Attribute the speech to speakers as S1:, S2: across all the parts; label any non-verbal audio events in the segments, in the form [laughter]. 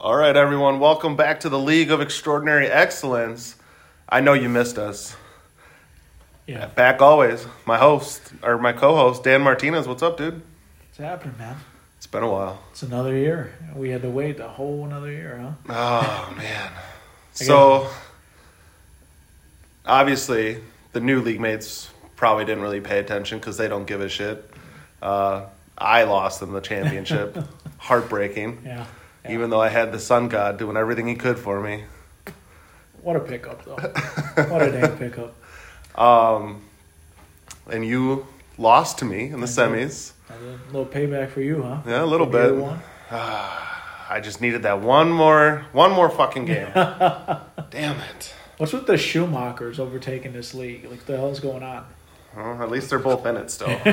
S1: All right, everyone, welcome back to the League of Extraordinary Excellence. I know you missed us.
S2: Yeah,
S1: Back always, my host or my co-host Dan Martinez. What's up, dude?
S2: it's happening, man.
S1: It's been a while.
S2: It's another year. We had to wait a whole another year, huh?
S1: Oh man. So obviously, the new league mates probably didn't really pay attention because they don't give a shit. Uh, I lost them the championship, [laughs] heartbreaking.
S2: Yeah. Yeah.
S1: Even though I had the Sun God doing everything he could for me.
S2: what a pickup, though. what a damn pickup. [laughs]
S1: Um, and you lost to me in the
S2: I did.
S1: semis.
S2: A little payback for you, huh?
S1: Yeah, a little
S2: For the other
S1: bit. [sighs] I just needed that one more, one more fucking game. [laughs] Damn it.
S2: What's with the Schumachers overtaking this league? Like, the hell's going on?
S1: Well, at least they're both in it still. [laughs]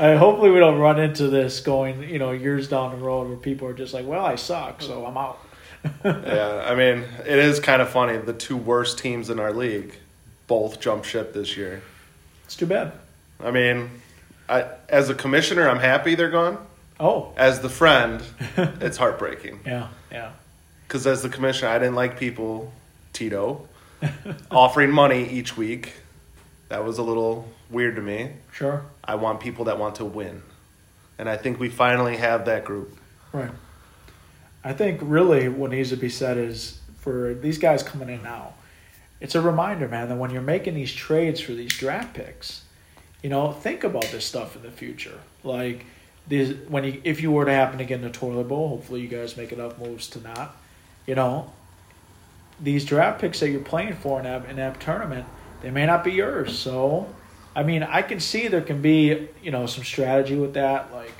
S2: I hopefully we don't run into this going, you know, years down the road where people are just like, well, I suck, so I'm out. [laughs]
S1: yeah, I mean, it is kind of funny. The two worst teams in our league both jumped ship this year.
S2: It's too bad.
S1: I mean, I, as a commissioner, I'm happy they're gone.
S2: Oh,
S1: As the friend, [laughs] it's heartbreaking.
S2: yeah, yeah.
S1: Because as the commissioner, I didn't like people, Tito, [laughs] offering money each week. That was a little weird to me.
S2: Sure.
S1: I want people that want to win. And I think we finally have that group.
S2: Right. I think really what needs to be said is for these guys coming in now, it's a reminder, man, that when you're making these trades for these draft picks, you know, think about this stuff in the future. Like these when you if you were to happen to get in the toilet bowl, hopefully you guys make enough moves to not, you know, these draft picks that you're playing for in that in that tournament, they may not be yours. So I mean, I can see there can be, you know, some strategy with that. Like,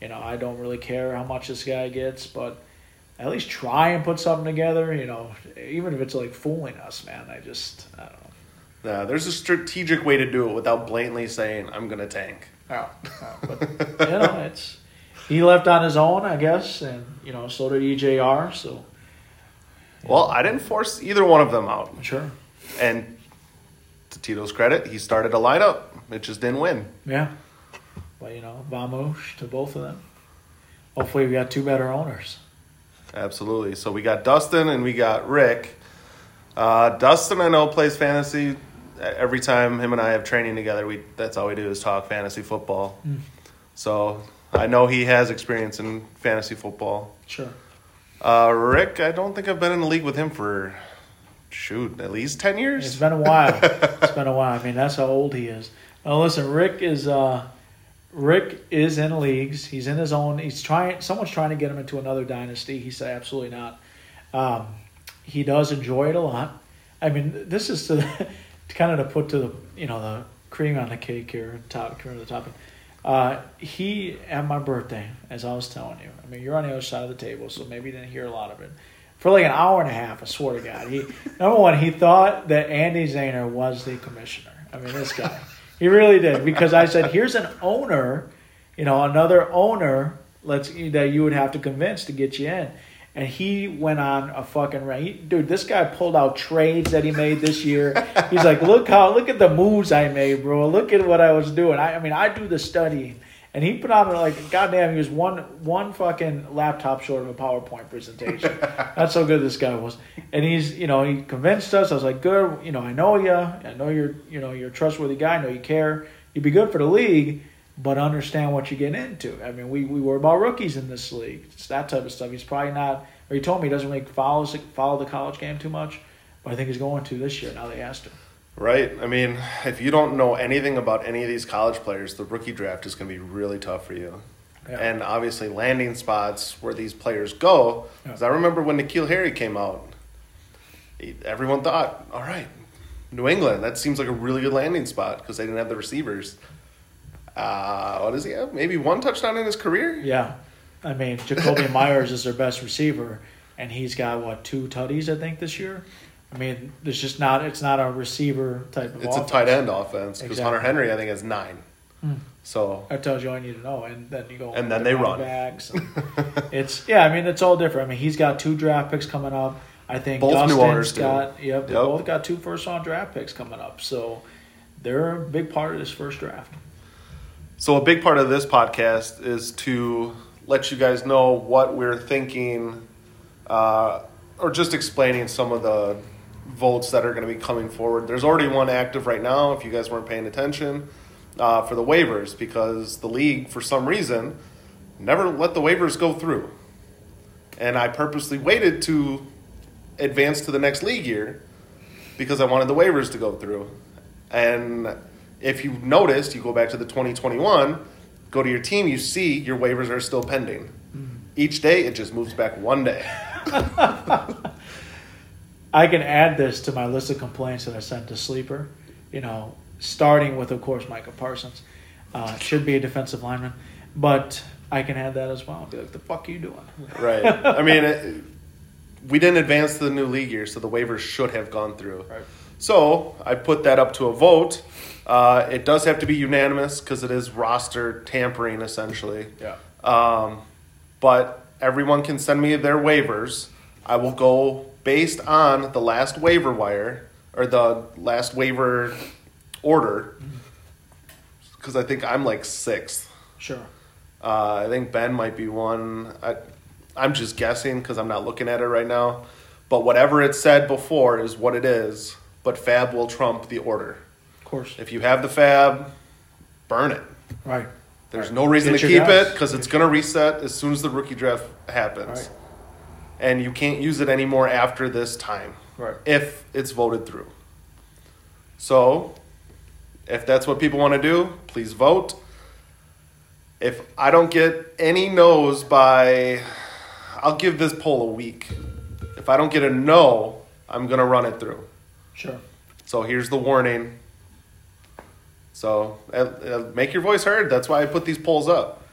S2: you know, I don't really care how much this guy gets, but at least try and put something together, you know, even if it's like fooling us, man. I just, I don't know.
S1: Yeah, there's a strategic way to do it without blatantly saying, I'm going to tank.
S2: Oh, oh, but, you know, it's, he left on his own, I guess, and, you know, so did EJR, so,
S1: Well, I didn't force either one of them out.
S2: sure.
S1: And to Tito's credit, he started a lineup. It just didn't win.
S2: Yeah. But, you know, vamos to both of them. Hopefully we got two better owners.
S1: Absolutely. So we got Dustin and we got Rick. Uh, Dustin, I know, plays fantasy. Every time him and I have training together, we that's all we do is talk fantasy football.
S2: Mm.
S1: So I know he has experience in fantasy football.
S2: Sure.
S1: Uh, Rick, I don't think I've been in the league with him for shoot at least ten years.
S2: It's been a while. [laughs] it's been a while. I mean, that's how old he is. Now, listen, Rick is uh, Rick is in leagues. He's in his own. He's trying. Someone's trying to get him into another dynasty. He said, absolutely not. Um, he does enjoy it a lot. I mean, this is to, to [laughs] kind of to put to the you know the cream on the cake here, top cream on the topping. Uh, he at my birthday, as I was telling you. I mean, you're on the other side of the table, so maybe you didn't hear a lot of it. For like an hour and a half, I swear to God, he [laughs] number one, he thought that Andy Zahner was the commissioner. I mean, this guy, he really did because I said, "Here's an owner, you know, another owner. Let's that you would have to convince to get you in." And he went on a fucking rant. He, dude, this guy pulled out trades that he made this year. He's like, look how, look at the moves I made, bro. Look at what I was doing. I, I mean, I do the studying. And he put on like, goddamn, he was one one fucking laptop short of a PowerPoint presentation. [laughs] That's how good this guy was. And he's, you know, he convinced us. I was like, good, you know, I know you. I know you're, you know, you're a trustworthy guy. I know you care. You'd be good for the league, but understand what you're getting into. I mean, we, we were about rookies in this league. It's that type of stuff. He's probably not, or he told me he doesn't really follow follow the college game too much, but I think he's going to this year. Now they asked him.
S1: Right. I mean, if you don't know anything about any of these college players, the rookie draft is going to be really tough for you.
S2: Yeah.
S1: And obviously, landing spots where these players go. Because I remember when N'Keal Harry came out, everyone thought, all right, New England, that seems like a really good landing spot because they didn't have the receivers. Uh, what does he have? Maybe one touchdown in his career?
S2: Yeah, I mean, Jakobi [laughs] Meyers is their best receiver, and he's got what two tutties I think this year. I mean, it's just not it's not a receiver type of.
S1: It's a tight end offense because
S2: Exactly.
S1: Hunter Henry, I think, has nine.
S2: Hmm.
S1: So,
S2: That tells you all you need to know, and then you go
S1: And then they run.
S2: backs, [laughs] it's yeah, I mean it's all different. I mean he's got two draft picks coming up. I think
S1: Both new
S2: Dustin's
S1: owners do.
S2: got yep, they
S1: Yep.
S2: both got two first round draft picks coming up. So they're a big part of this first draft.
S1: So a big part of this podcast is to let you guys know what we're thinking, uh, or just explaining some of the votes that are going to be coming forward. There's already one active right now. If you guys weren't paying attention, uh, for the waivers, because the league, for some reason, never let the waivers go through, and I purposely waited to advance to the next league year because I wanted the waivers to go through. And if you noticed, you go back to the 2021, go to your team, you see your waivers are still pending. Each day, it just moves back one day. [laughs] [laughs]
S2: I can add this to my list of complaints that I sent to Sleeper. You know, starting with, of course, Micah Parsons. Uh, should be a defensive lineman. But I can add that as well. Be like, the fuck are you doing? [laughs]
S1: Right. I mean, it, we didn't advance to the new league year, so the waivers should have gone through.
S2: Right.
S1: So I put that up to a vote. Uh, it does have to be unanimous because it is roster tampering, essentially.
S2: Yeah.
S1: Um, but everyone can send me their waivers. I will go based on the last waiver wire or the last waiver order because I think I'm like sixth.
S2: Sure.
S1: Uh, I think Ben might be one. I, I'm just guessing because I'm not looking at it right now. But whatever it said before is what it is. But Fab will trump the order.
S2: Of course.
S1: If you have the Fab, burn it.
S2: Right.
S1: There's no reason
S2: Get
S1: to keep
S2: guys.
S1: it because it's going to reset as soon as the rookie draft happens.
S2: Right.
S1: And you can't use it anymore after this time
S2: Right.
S1: if it's voted through. So, if that's what people want to do, please vote. If I don't get any no's by, I'll give this poll a week. If I don't get a no, I'm going to run it through.
S2: Sure.
S1: So here's the warning. So uh, uh, make your voice heard. That's why I put these polls up.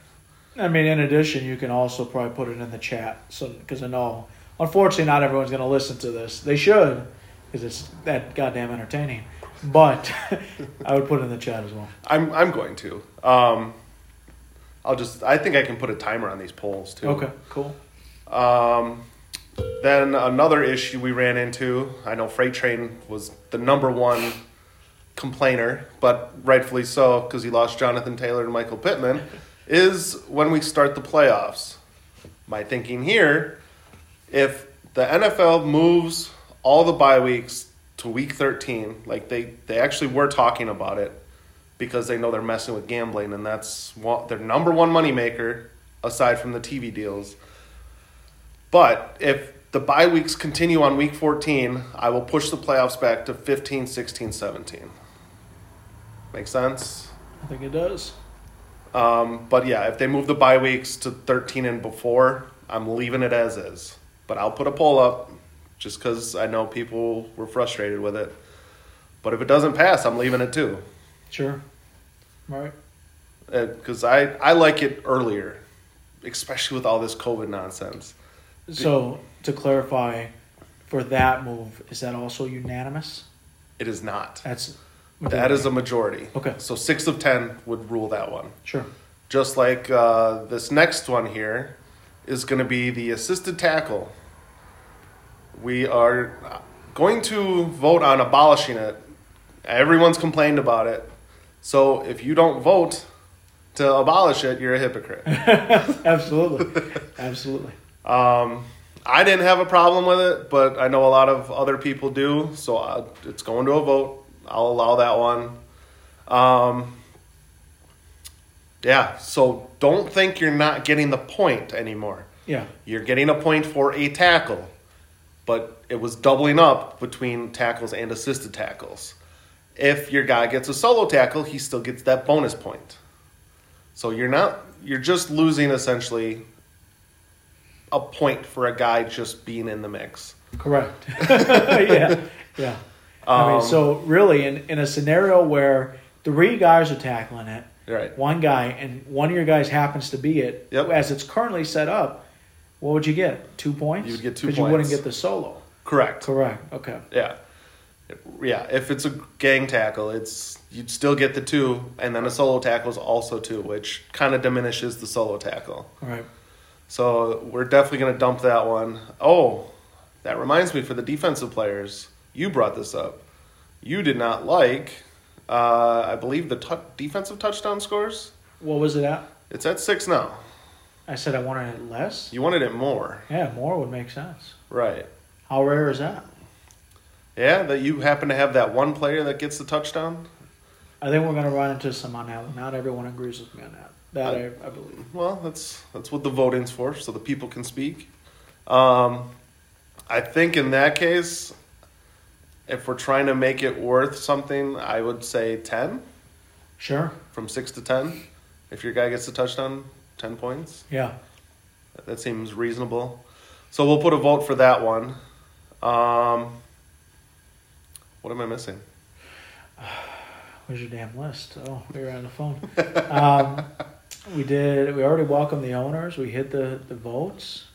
S2: I mean, in addition, you can also probably put it in the chat. So, because I know, unfortunately, not everyone's going to listen to this. They should, because it's that goddamn entertaining. But [laughs] I would put it in the chat as well.
S1: I'm I'm going to. Um, I'll just. I think I can put a timer on these polls too.
S2: Okay, cool.
S1: Um, then another issue we ran into. I know Freight Train was the number one complainer, but rightfully so because he lost Jonathan Taylor and Michael Pittman. Is when we start the playoffs. My thinking here, if the NFL moves all the bye weeks to week 13, like they, they actually were talking about it because they know they're messing with gambling, and that's their number one moneymaker aside from the TV deals. But if the bye weeks continue on week 14, I will push the playoffs back to 15, 16, 17. Make sense?
S2: I think it does.
S1: Um, but yeah, if they move the bye weeks to 13 and before, I'm leaving it as is. But I'll put a poll up just because I know people were frustrated with it. But if it doesn't pass, I'm leaving it too.
S2: Sure. Right.
S1: Because I, I like it earlier, especially with all this COVID nonsense.
S2: So, to clarify, for that move, is that also unanimous?
S1: It is not.
S2: That's
S1: That is a majority.
S2: Okay.
S1: So six of 10 would rule that one.
S2: sure.
S1: Just like uh, this next one here is going to be the assisted tackle. We are going to vote on abolishing it. Everyone's complained about it. So if you don't vote to abolish it, you're a hypocrite. [laughs]
S2: Absolutely. Absolutely.
S1: Um, I didn't have a problem with it, but I know a lot of other people do. So I, it's going to a vote. I'll allow that one. Um, yeah, so don't think you're not getting the point anymore.
S2: Yeah.
S1: You're getting a point for a tackle, but it was doubling up between tackles and assisted tackles. If your guy gets a solo tackle, he still gets that bonus point. So you're not you're just losing essentially a point for a guy just being in the mix.
S2: Correct. [laughs] yeah. Yeah. I mean,
S1: Um,
S2: so really, in, in a scenario where three guys are tackling it,
S1: Right.
S2: one guy, and one of your guys happens to be it,
S1: Yep.
S2: as it's currently set up, what would you get? Two points?
S1: You would get two
S2: Because you wouldn't get the solo.
S1: Correct.
S2: Correct. Okay.
S1: Yeah. Yeah, if it's a gang tackle, it's you'd still get the two, and then a solo tackle is also two, which kind of diminishes the solo tackle.
S2: All right.
S1: So we're definitely going to dump that one. Oh, that reminds me for the defensive players, you brought this up. You did not like, uh, I believe, the tou defensive touchdown scores.
S2: What was it at?
S1: It's at six now.
S2: I said I wanted it less.
S1: You wanted it more,
S2: Yeah, more would make sense.
S1: right?
S2: How rare is that?
S1: Yeah, that you happen to have that one player that gets the touchdown.
S2: I think we're going to run into some on that. Not everyone agrees with me on that. That I, I believe.
S1: Well, that's that's what the voting's for, so the people can speak. Um, I think in that case, if we're trying to make it worth something, I would say ten
S2: Sure.
S1: from six to ten. If your guy gets a touchdown, ten points.
S2: Yeah.
S1: That seems reasonable. So we'll put a vote for that one. Um, what am I missing? [sighs]
S2: Where's your damn list? Oh, we were on the phone. um, we did. We already welcomed the owners. We hit the the votes.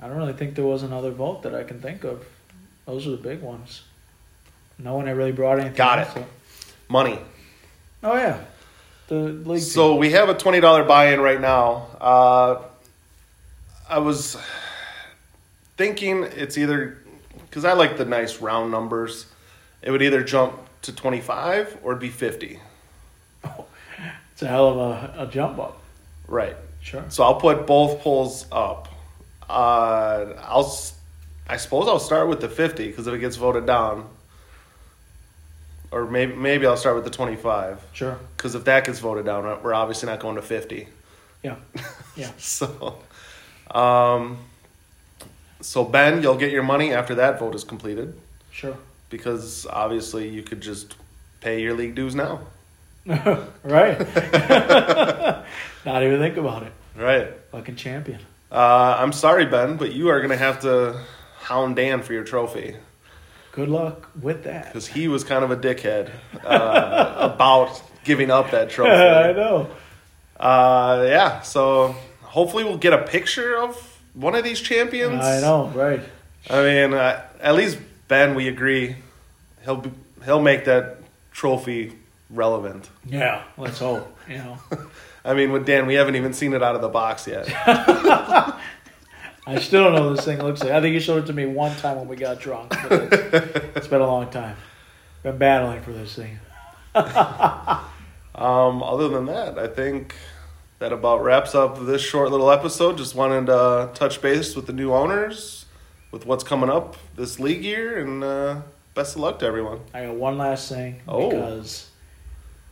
S2: I don't really think there was another vote that I can think of. Those are the big ones. No one really brought anything.
S1: Got it.
S2: up.
S1: Money.
S2: Oh yeah, the league.
S1: So we have a twenty dollar buy in right now. Uh, I was thinking it's either because I like the nice round numbers. It would either jump to twenty five or it'd be fifty. [laughs]
S2: it's a hell of a, a jump up.
S1: Right.
S2: Sure.
S1: So I'll put both polls up. Uh, I'll, I suppose I'll start with the fifty because if it gets voted down, or maybe maybe I'll start with the twenty five
S2: Sure.
S1: because if that gets voted down, we're obviously not going to fifty.
S2: Yeah. [laughs] Yeah.
S1: So, um, so Ben, you'll get your money after that vote is completed
S2: Sure.
S1: because obviously you could just pay your league dues now. [laughs]
S2: right. [laughs] Not even think about it.
S1: Right.
S2: Fucking champion.
S1: Uh, I'm sorry, Ben, but you are going to have to hound Dan for your trophy
S2: Good luck with that.
S1: because he was kind of a dickhead uh, [laughs] about giving up that trophy. [laughs]
S2: I know.
S1: Uh, yeah, so hopefully we'll get a picture of one of these champions.
S2: I know. Right.
S1: I mean, uh, at least Ben, we agree, he'll be, he'll make that trophy relevant.
S2: Yeah. Let's hope. You know. [laughs]
S1: I mean, with Dan, we haven't even seen it out of the box yet.
S2: I still don't know what this thing looks like. I think you showed it to me one time when we got drunk. It's, it's been a long time. Been battling for this thing. [laughs]
S1: Um, other than that, I think that about wraps up this short little episode. Just wanted to touch base with the new owners, with what's coming up this league year, and uh, best of luck to everyone.
S2: I got one last thing
S1: Oh.
S2: because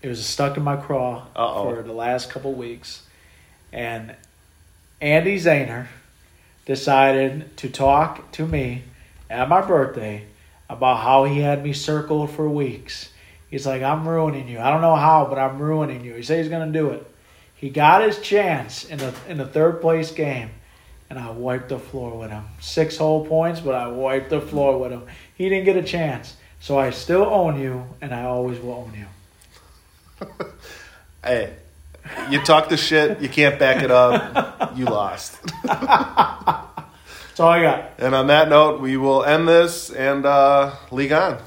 S2: it was stuck in my craw
S1: Uh-oh.
S2: for the last couple weeks, and Andy Zahner decided to talk to me at my birthday about how he had me circled for weeks. He's like, "I'm ruining you. I don't know how, but I'm ruining you." He said he's gonna do it. He got his chance in the in the third place game, and I wiped the floor with him. Six whole points, but I wiped the floor with him. He didn't get a chance, so I still own you, and I always will own you. [laughs]
S1: Hey, you talk the shit, you can't back it up, you lost. [laughs]
S2: That's all I got.
S1: And on that note, we will end this and uh, league on.